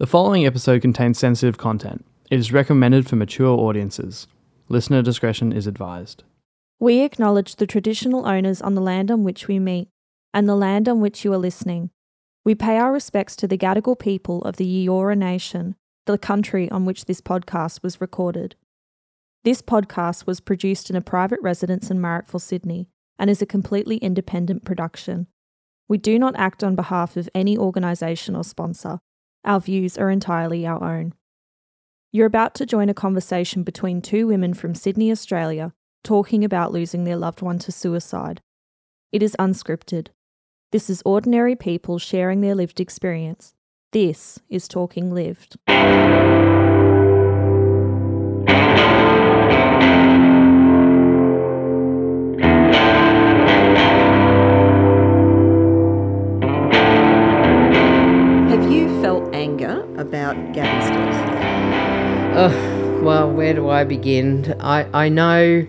The following episode contains sensitive content. It is recommended for mature audiences. Listener discretion is advised. We acknowledge the traditional owners on the land on which we meet and the land on which you are listening. We pay our respects to the Gadigal people of the Eora Nation, the country on which this podcast was recorded. This podcast was produced in a private residence in Marrickville, Sydney, and is a completely independent production. We do not act on behalf of any organisation or sponsor. Our views are entirely our own. You're about to join a conversation between two women from Sydney, Australia, talking about losing their loved one to suicide. It is unscripted. This is ordinary people sharing their lived experience. This is Talking Lived. About? Oh, well, where do I begin? I, I know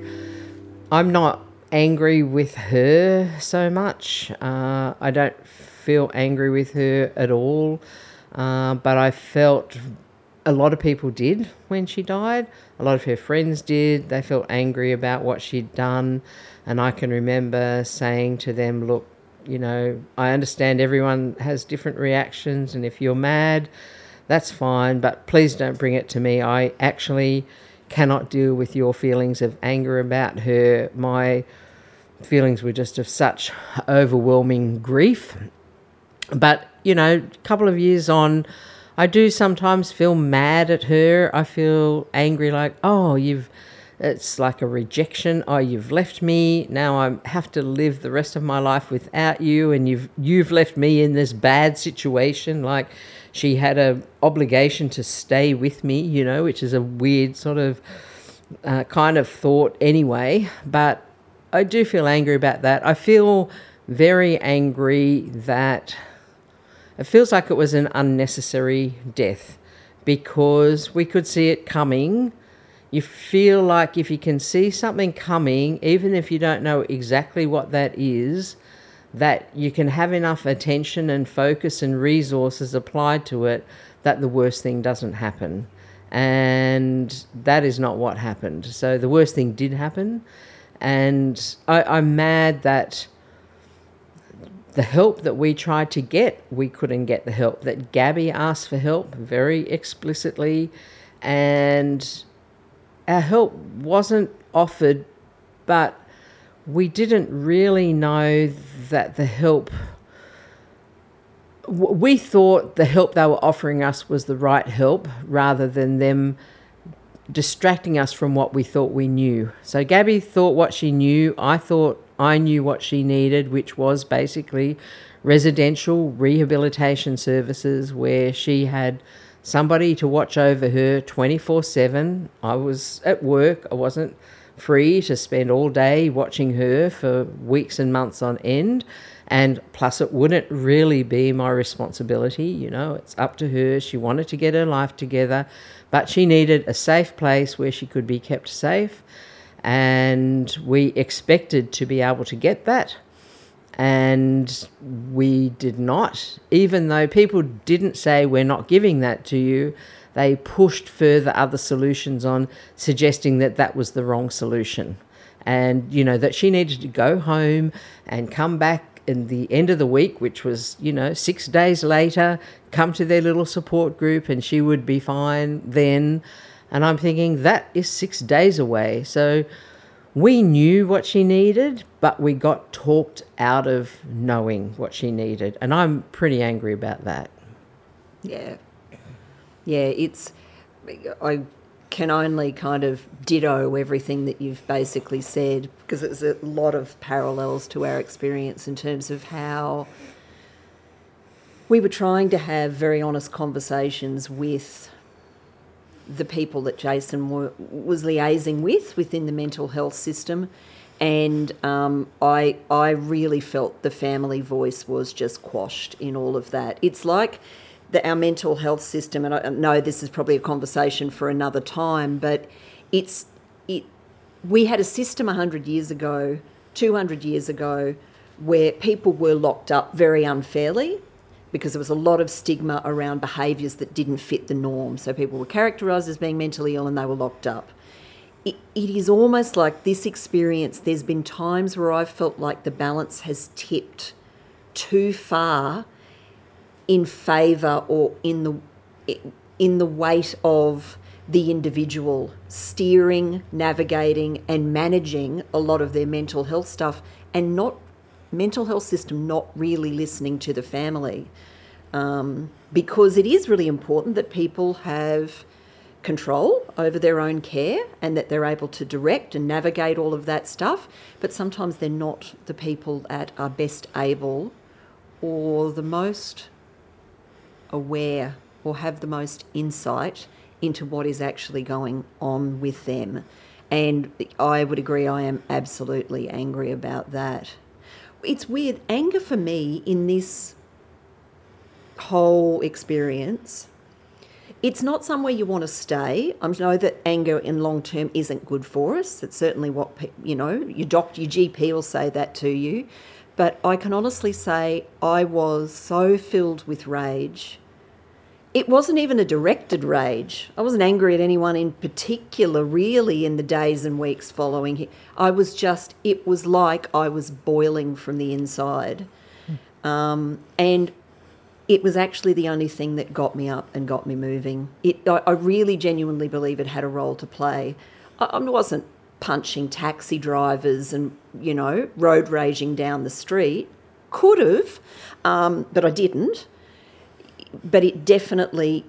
I'm not angry with her so much. Uh, I don't feel angry with her at all. Uh, but I felt a lot of people did when she died. A lot of her friends did. They felt angry about what she'd done. And I can remember saying to them, look, you know, I understand everyone has different reactions, and if you're mad, that's fine, but please don't bring it to me. I actually cannot deal with your feelings of anger about her. My feelings were just of such overwhelming grief. But, you know, a couple of years on, I do sometimes feel mad at her. I feel angry, like, oh, you've it's like a rejection. Oh, you've left me. Now I have to live the rest of my life without you, and you've you've left me in this bad situation. Like she had a obligation to stay with me, you know, which is a weird sort of uh, kind of thought anyway. But I do feel angry about that. I feel very angry that it feels like it was an unnecessary death because we could see it coming you feel like if you can see something coming, even if you don't know exactly what that is, that you can have enough attention and focus and resources applied to it that the worst thing doesn't happen. And that is not what happened. So the worst thing did happen. And I, am mad that the help that we tried to get, we couldn't get the help. That Gabby asked for help very explicitly. And our help wasn't offered, but we didn't really know that the help. We thought the help they were offering us was the right help rather than them distracting us from what we thought we knew. So Gabby thought what she knew. I thought I knew what she needed, which was basically residential rehabilitation services where she had somebody to watch over her 24 7. I was at work, I wasn't free to spend all day watching her for weeks and months on end. And plus, it wouldn't really be my responsibility. You know, it's up to her. She wanted to get her life together, but she needed a safe place where she could be kept safe. And we expected to be able to get that and we did not. Even though people didn't say we're not giving that to you, they pushed further other solutions on, suggesting that that was the wrong solution. And, you know, that she needed to go home and come back in the end of the week, which was, you know, six days later, come to their little support group and she would be fine then. And I'm thinking that is six days away. So, we knew what she needed, but we got talked out of knowing what she needed. And I'm pretty angry about that. Yeah. Yeah, it's. I can only kind of ditto everything that you've basically said because there's a lot of parallels to our experience in terms of how we were trying to have very honest conversations with the people that Jason was liaising with within the mental health system. And um, I, I really felt the family voice was just quashed in all of that. It's like the, our mental health system, and I know this is probably a conversation for another time, but it's it. We had a system hundred years ago, two hundred years ago, where people were locked up very unfairly because there was a lot of stigma around behaviours that didn't fit the norm. So people were characterised as being mentally ill and they were locked up. It, it is almost like this experience, there's been times where I've felt like the balance has tipped too far in favour or in the in the weight of the individual steering, navigating, and managing a lot of their mental health stuff, and not mental health system not really listening to the family, um, because it is really important that people have control over their own care and that they're able to direct and navigate all of that stuff. But sometimes they're not the people that are best able or the most aware or have the most insight into what is actually going on with them. And I would agree, I am absolutely angry about that. It's weird. Anger for me in this whole experience, it's not somewhere you want to stay. I know that anger in long term isn't good for us. It's certainly what, you know, your doctor, your GP will say that to you. But I can honestly say I was so filled with rage it wasn't even a directed rage. I wasn't angry at anyone in particular, really, in the days and weeks following. I was just, it was like I was boiling from the inside. Um, and it was actually the only thing that got me up and got me moving. It, I, I really genuinely believe it had a role to play. I, I wasn't punching taxi drivers and, you know, road raging down the street. Could have, um, but I didn't but it definitely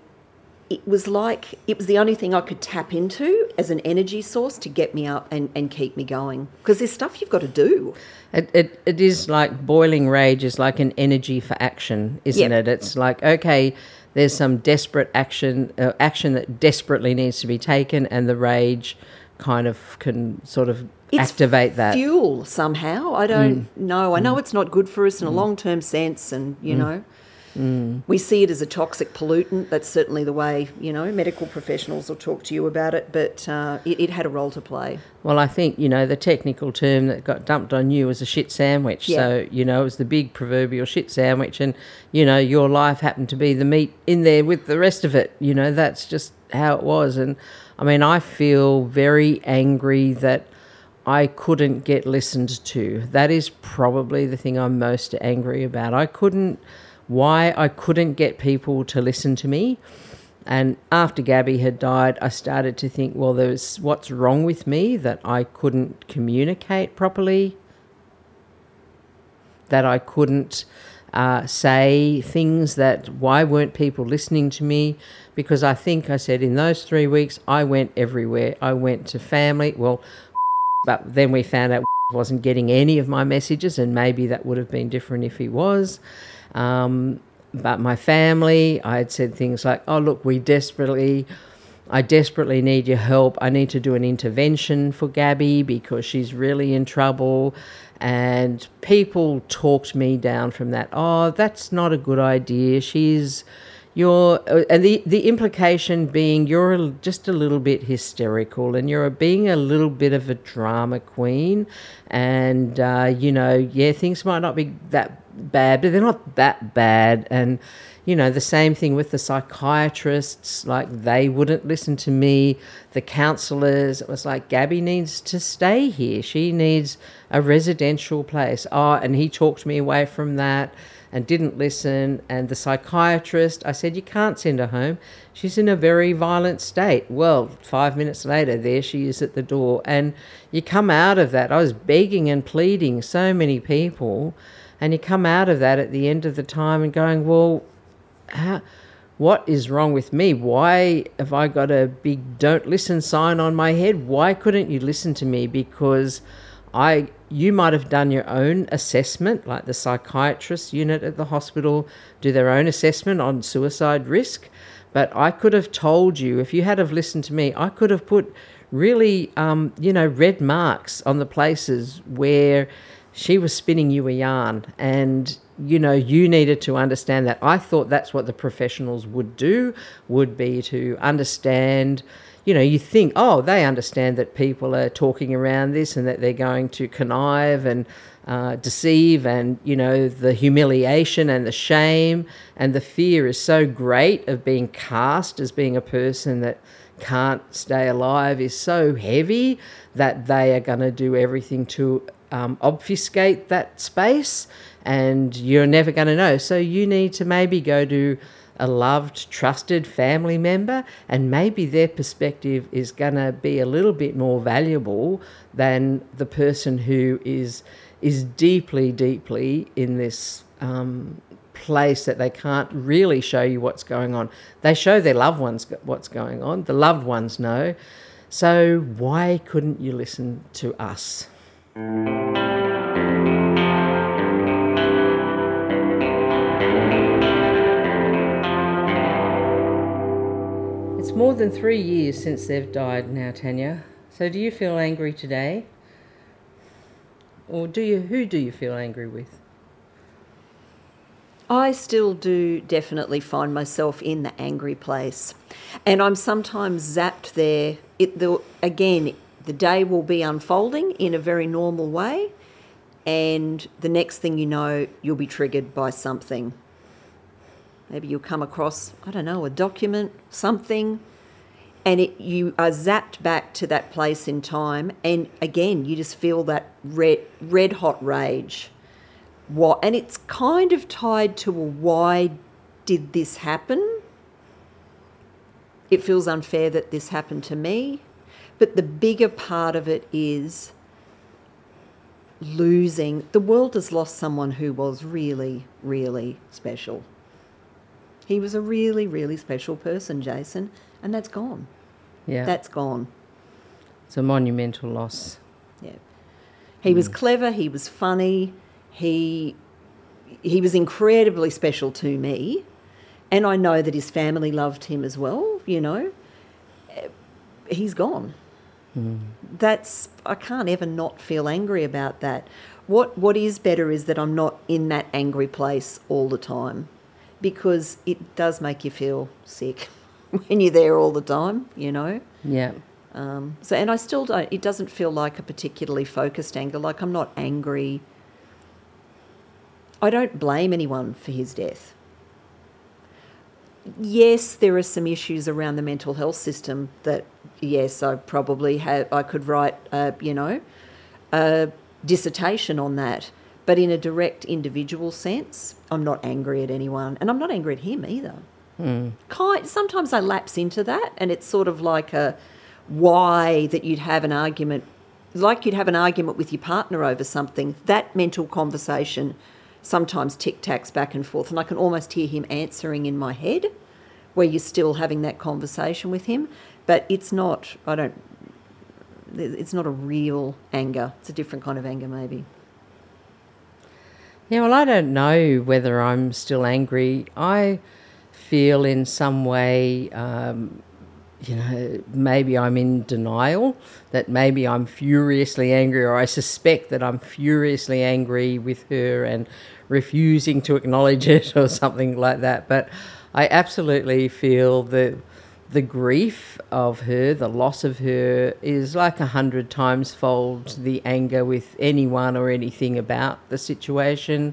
it was like it was the only thing I could tap into as an energy source to get me up and, and keep me going. Because there's stuff you've got to do. It, it, it is like boiling rage is like an energy for action, isn't yep. it? It's like, okay, there's some desperate action, uh, action that desperately needs to be taken, and the rage kind of can sort of it's activate that. Fuel somehow. I don't mm. know. I know mm. it's not good for us in a mm. long term sense, and you mm. know. Mm. We see it as a toxic pollutant. That's certainly the way, you know, medical professionals will talk to you about it, but uh, it, it, had a role to play. Well, I think, you know, the technical term that got dumped on you was a shit sandwich. Yeah. So, you know, it was the big proverbial shit sandwich, and, you know, your life happened to be the meat in there with the rest of it. You know, that's just how it was. And I mean, I feel very angry that. I couldn't get listened to. That is probably the thing I'm most angry about. I couldn't why I couldn't get people to listen to me. And after Gabby had died, I started to think, well, there's what's wrong with me that I couldn't communicate properly, that I couldn't uh, say things that why weren't people listening to me? Because I think I said in those three weeks, I went everywhere. I went to family. Well, but then we found out wasn't getting any of my messages, and maybe that would have been different if he was. Um, but my family, I had said things like, "Oh, look, we desperately." I desperately need your help. I need to do an intervention for Gabby because she's really in trouble. And people talked me down from that. Oh, that's not a good idea. She's you're uh, the the implication being you're just a little bit hysterical and you're being a little bit of a drama queen and uh, you know yeah things might not be that bad but they're not that bad and you know the same thing with the psychiatrists like they wouldn't listen to me the counselors it was like gabby needs to stay here she needs a residential place oh and he talked me away from that and didn't listen. And the psychiatrist, I said, You can't send her home. She's in a very violent state. Well, five minutes later, there she is at the door. And you come out of that. I was begging and pleading so many people. And you come out of that at the end of the time and going, Well, how, what is wrong with me? Why have I got a big don't listen sign on my head? Why couldn't you listen to me? Because I you might have done your own assessment, like the psychiatrist unit at the hospital do their own assessment on suicide risk. But I could have told you, if you had have listened to me, I could have put really, um, you know, red marks on the places where she was spinning you a yarn. And, you know, you needed to understand that. I thought that's what the professionals would do, would be to understand you know, you think, oh, they understand that people are talking around this and that they're going to connive and uh, deceive and you know the humiliation and the shame and the fear is so great of being cast as being a person that can't stay alive is so heavy that they are going to do everything to um, obfuscate that space and you're never going to know so you need to maybe go to a loved, trusted family member, and maybe their perspective is going to be a little bit more valuable than the person who is is deeply, deeply in this um, place that they can't really show you what's going on. They show their loved ones what's going on. The loved ones know. So why couldn't you listen to us? It's more than three years since they've died now, Tanya. So do you feel angry today? Or do you who do you feel angry with? I still do definitely find myself in the angry place. And I'm sometimes zapped there. It the again, the day will be unfolding in a very normal way and the next thing you know, you'll be triggered by something Maybe you'll come across, I don't know, a document, something, and it, you are zapped back to that place in time. And again, you just feel that red, red hot rage. What? And it's kind of tied to a why did this happen? It feels unfair that this happened to me. But the bigger part of it is losing. The world has lost someone who was really, really special. He was a really, really special person, Jason, and that's gone. Yeah. That's gone. It's a monumental loss. Yeah. He mm. was clever, he was funny, he he was incredibly special to me. And I know that his family loved him as well, you know. He's gone. Mm. That's I can't ever not feel angry about that. What what is better is that I'm not in that angry place all the time because it does make you feel sick when you're there all the time, you know? Yeah. Um, so, and I still don't, it doesn't feel like a particularly focused anger. Like I'm not angry. I don't blame anyone for his death. Yes, there are some issues around the mental health system that, yes, I probably have, I could write, a, you know, a dissertation on that. But in a direct individual sense, I'm not angry at anyone, and I'm not angry at him either. Mm. Kind, sometimes I lapse into that, and it's sort of like a why that you'd have an argument, like you'd have an argument with your partner over something. That mental conversation sometimes tic tacs back and forth, and I can almost hear him answering in my head, where you're still having that conversation with him. But it's not. I don't. It's not a real anger. It's a different kind of anger, maybe. Yeah, well, I don't know whether I'm still angry. I feel in some way, um, you know, maybe I'm in denial, that maybe I'm furiously angry, or I suspect that I'm furiously angry with her and refusing to acknowledge it or something like that. But I absolutely feel that the grief of her, the loss of her, is like a hundred times fold the anger with anyone or anything about the situation.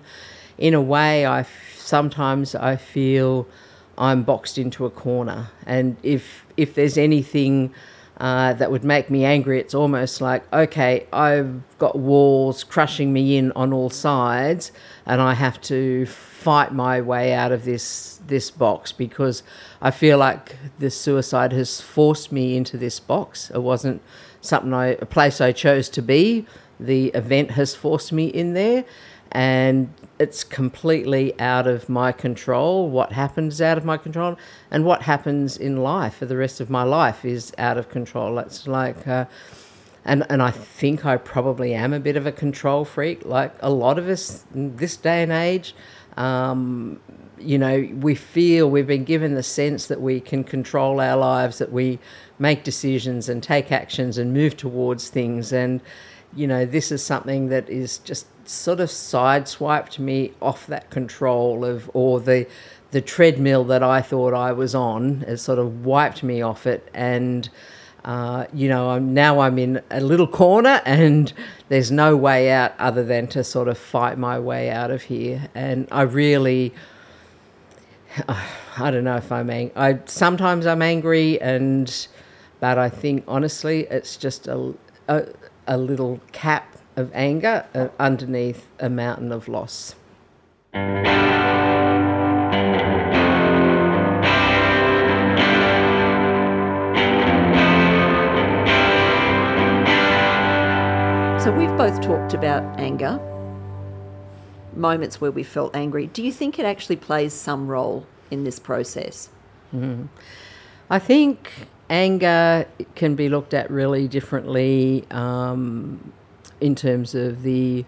In a way, I f- sometimes I feel I'm boxed into a corner, and if if there's anything uh, that would make me angry, it's almost like okay, I've got walls crushing me in on all sides, and I have to fight my way out of this this box because I feel like this suicide has forced me into this box. It wasn't something I a place I chose to be. The event has forced me in there and it's completely out of my control. What happens is out of my control, and what happens in life for the rest of my life is out of control. It's like, uh, and and I think I probably am a bit of a control freak, like a lot of us in this day and age. Um, you know, we feel we've been given the sense that we can control our lives, that we make decisions and take actions and move towards things. And, you know, this is something that is just sort of sideswiped me off that control of, or the, the treadmill that I thought I was on has sort of wiped me off it. And uh, you know, I'm, now I'm in a little corner and there's no way out other than to sort of fight my way out of here. And I really, I don't know if I'm angry. I sometimes I'm angry, and but I think honestly, it's just a a, a little cap of anger uh, underneath a mountain of loss. So we've both talked about anger, moments where we felt angry. Do you think it actually plays some role in this process? Mm-hmm. I think anger can be looked at really differently um, in terms of the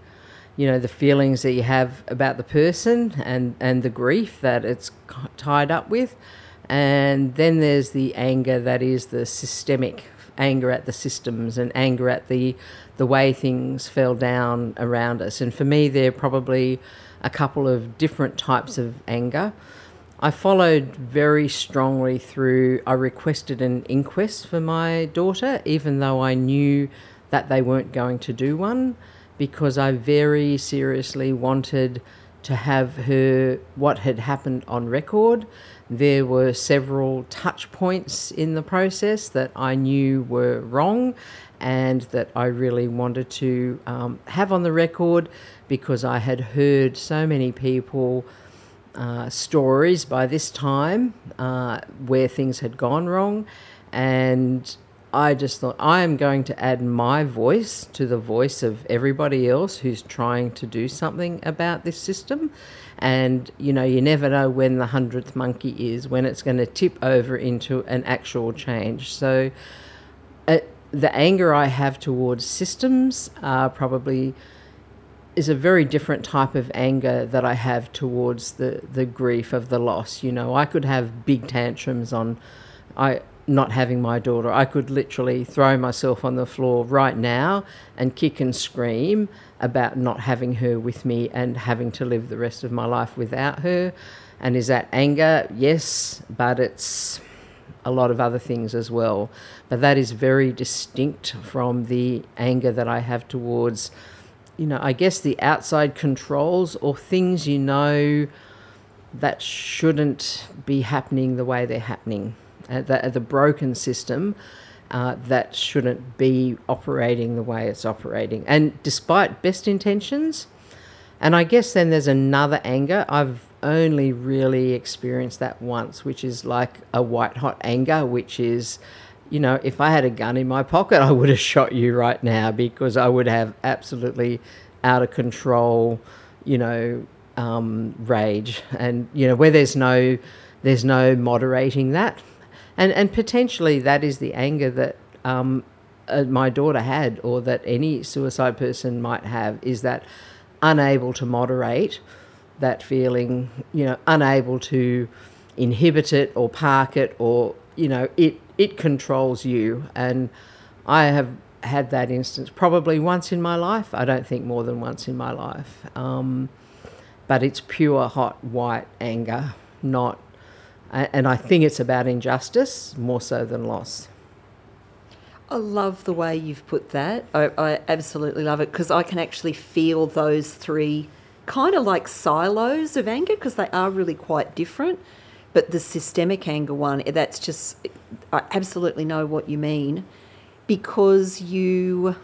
you know the feelings that you have about the person and and the grief that it's tied up with and then there's the anger that is the systemic anger at the systems and anger at the the way things fell down around us. And for me, there are probably a couple of different types of anger. I followed very strongly through. I requested an inquest for my daughter, even though I knew that they weren't going to do one, because I very seriously wanted to have her what had happened on record there were several touch points in the process that I knew were wrong and that I really wanted to um, have on the record because I had heard so many people. Uh, stories by this time uh, where things had gone wrong, and I just thought I am going to add my voice to the voice of everybody else who's trying to do something about this system. And you know, you never know when the hundredth monkey is, when it's going to tip over into an actual change. So, uh, the anger I have towards systems uh, probably is a very different type of anger that I have towards the, the grief of the loss. You know, I could have big tantrums on I not having my daughter. I could literally throw myself on the floor right now and kick and scream about not having her with me and having to live the rest of my life without her. And is that anger? Yes, but it's a lot of other things as well. But that is very distinct from the anger that I have towards, you know, I guess the outside controls or things you know that shouldn't be happening the way they're happening. Uh, the, the broken system uh, that shouldn't be operating the way it's operating. And despite best intentions, and I guess then there's another anger. I've only really experienced that once, which is like a white hot anger, which is, you know, if I had a gun in my pocket, I would have shot you right now because I would have absolutely out of control, you know, um, rage. And, you know, where there's no, there's no moderating that and and potentially that is the anger that um, uh, my daughter had, or that any suicide person might have, is that unable to moderate that feeling, you know, unable to inhibit it or park it, or you know, it it controls you. And I have had that instance probably once in my life. I don't think more than once in my life. Um, but it's pure hot white anger, not and I think it's about injustice more so than loss. I love the way you've put that. I, I absolutely love it because I can actually feel those three kind of like silos of anger because they are really quite different. But the systemic anger one, eh, that's just, I absolutely know what you mean because you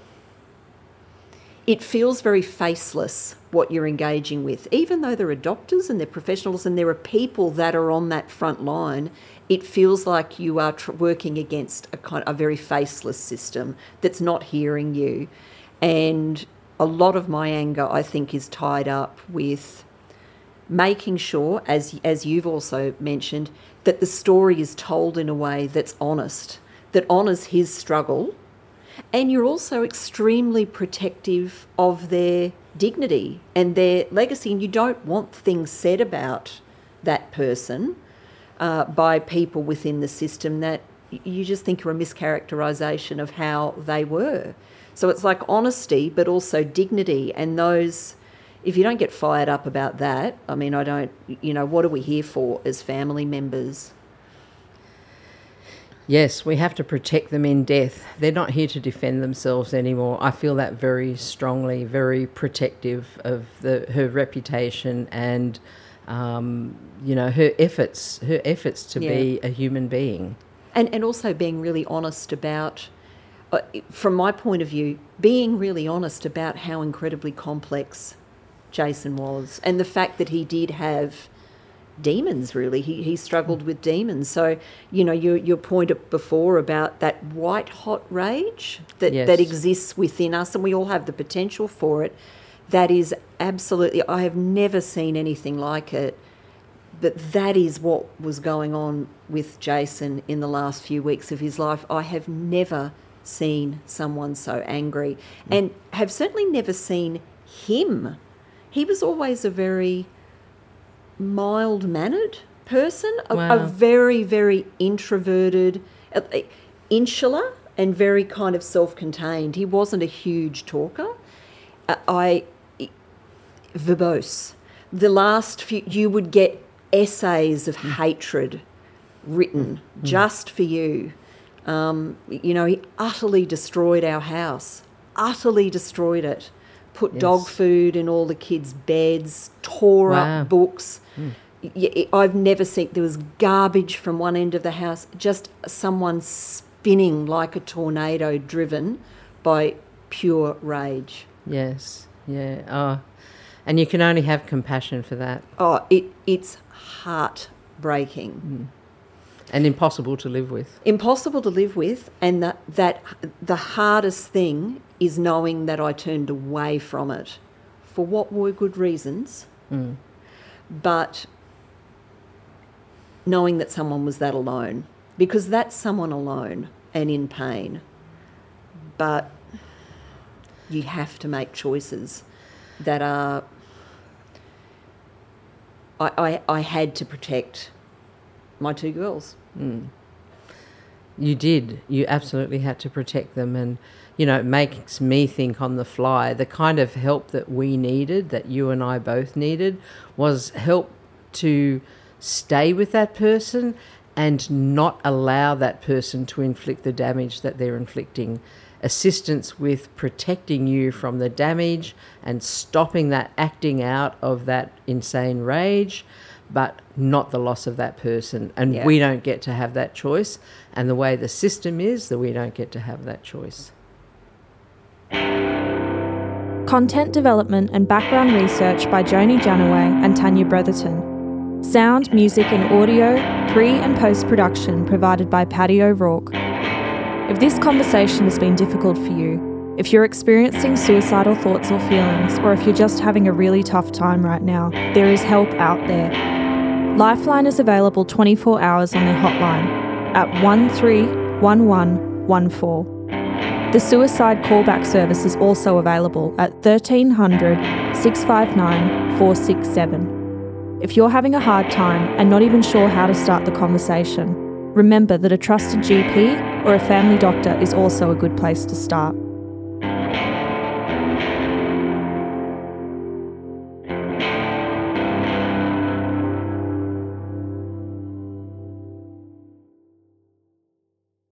it feels very faceless what you're engaging with. Even though there are doctors and they're professionals and there are people that are on that front line, it feels like you are tr- working against a kind a very faceless system that's not hearing you. And a lot of my anger, I think, is tied up with making sure, as as you've also mentioned, that the story is told in a way that's honest, that honours his struggle and you're also extremely protective of their dignity and their legacy. And you don't want things said about that person uh, by people within the system that you just think are a mischaracterization of how they were. So it's like honesty, but also dignity. And those, if you don't get fired up about that, I mean, I don't, you know, what are we here for as family members? Yes, we have to protect them in death. They're not here to defend themselves anymore. I feel that very strongly, very protective of the, her reputation and, um, you know, her efforts, her efforts to Yeah. be a human being. and and also being really honest about uh, from my point of view being really honest about how incredibly complex Jason was and the fact that he did have demons really he, he struggled with demons so you know your your point before about that white hot rage that that exists within us and we all have the potential for it that is absolutely I have never seen anything like it but that is what was going on with Jason in the last few weeks of his life. I have never seen someone so angry mm. and have certainly never seen him. He was always a very mild mannered person, a, a very, very introverted, uh, insular, and very kind of self contained. He wasn't a huge talker. Uh, I verbose. The last few, you would get essays of hatred written just for you. Um, you know, he utterly destroyed our house, utterly destroyed it. Put dog food in all the kids' beds, tore Wow. up books. Hmm. I've never seen there was garbage from one end of the house, just someone spinning like a tornado driven by pure rage. Yes, yeah. Oh, and you can only have compassion for that Oh, it it's heartbreaking. Hmm. And impossible to live with. Impossible to live with and that that the hardest thing is knowing that I turned away from it for what were good reasons. Mm. But knowing that someone was that alone because that's someone alone and in pain. But you have to make choices that are I, I, I had to protect my two girls. Hmm. You did. You absolutely had to protect them. And, you know, it makes me think on the fly the kind of help that we needed, that you and I both needed, was help to stay with that person and not allow that person to inflict the damage that they're inflicting. Assistance with protecting you from the damage and stopping that acting out of that insane rage, but not the loss of that person. And Yeah. we don't get to have that choice. And the way the system is, that we don't get to have that choice. Content development and background research by Joni Janaway and Tanya Bretherton. Sound, music, and audio, pre and post production provided by Paddy O'Rourke. If this conversation has been difficult for you, if you're experiencing suicidal thoughts or feelings, or if you're just having a really tough time right now, there is help out there. Lifeline is available 24 hours on their hotline at 131114. The suicide callback service is also available at 1300 659 467. If you're having a hard time and not even sure how to start the conversation, remember that a trusted GP or a family doctor is also a good place to start.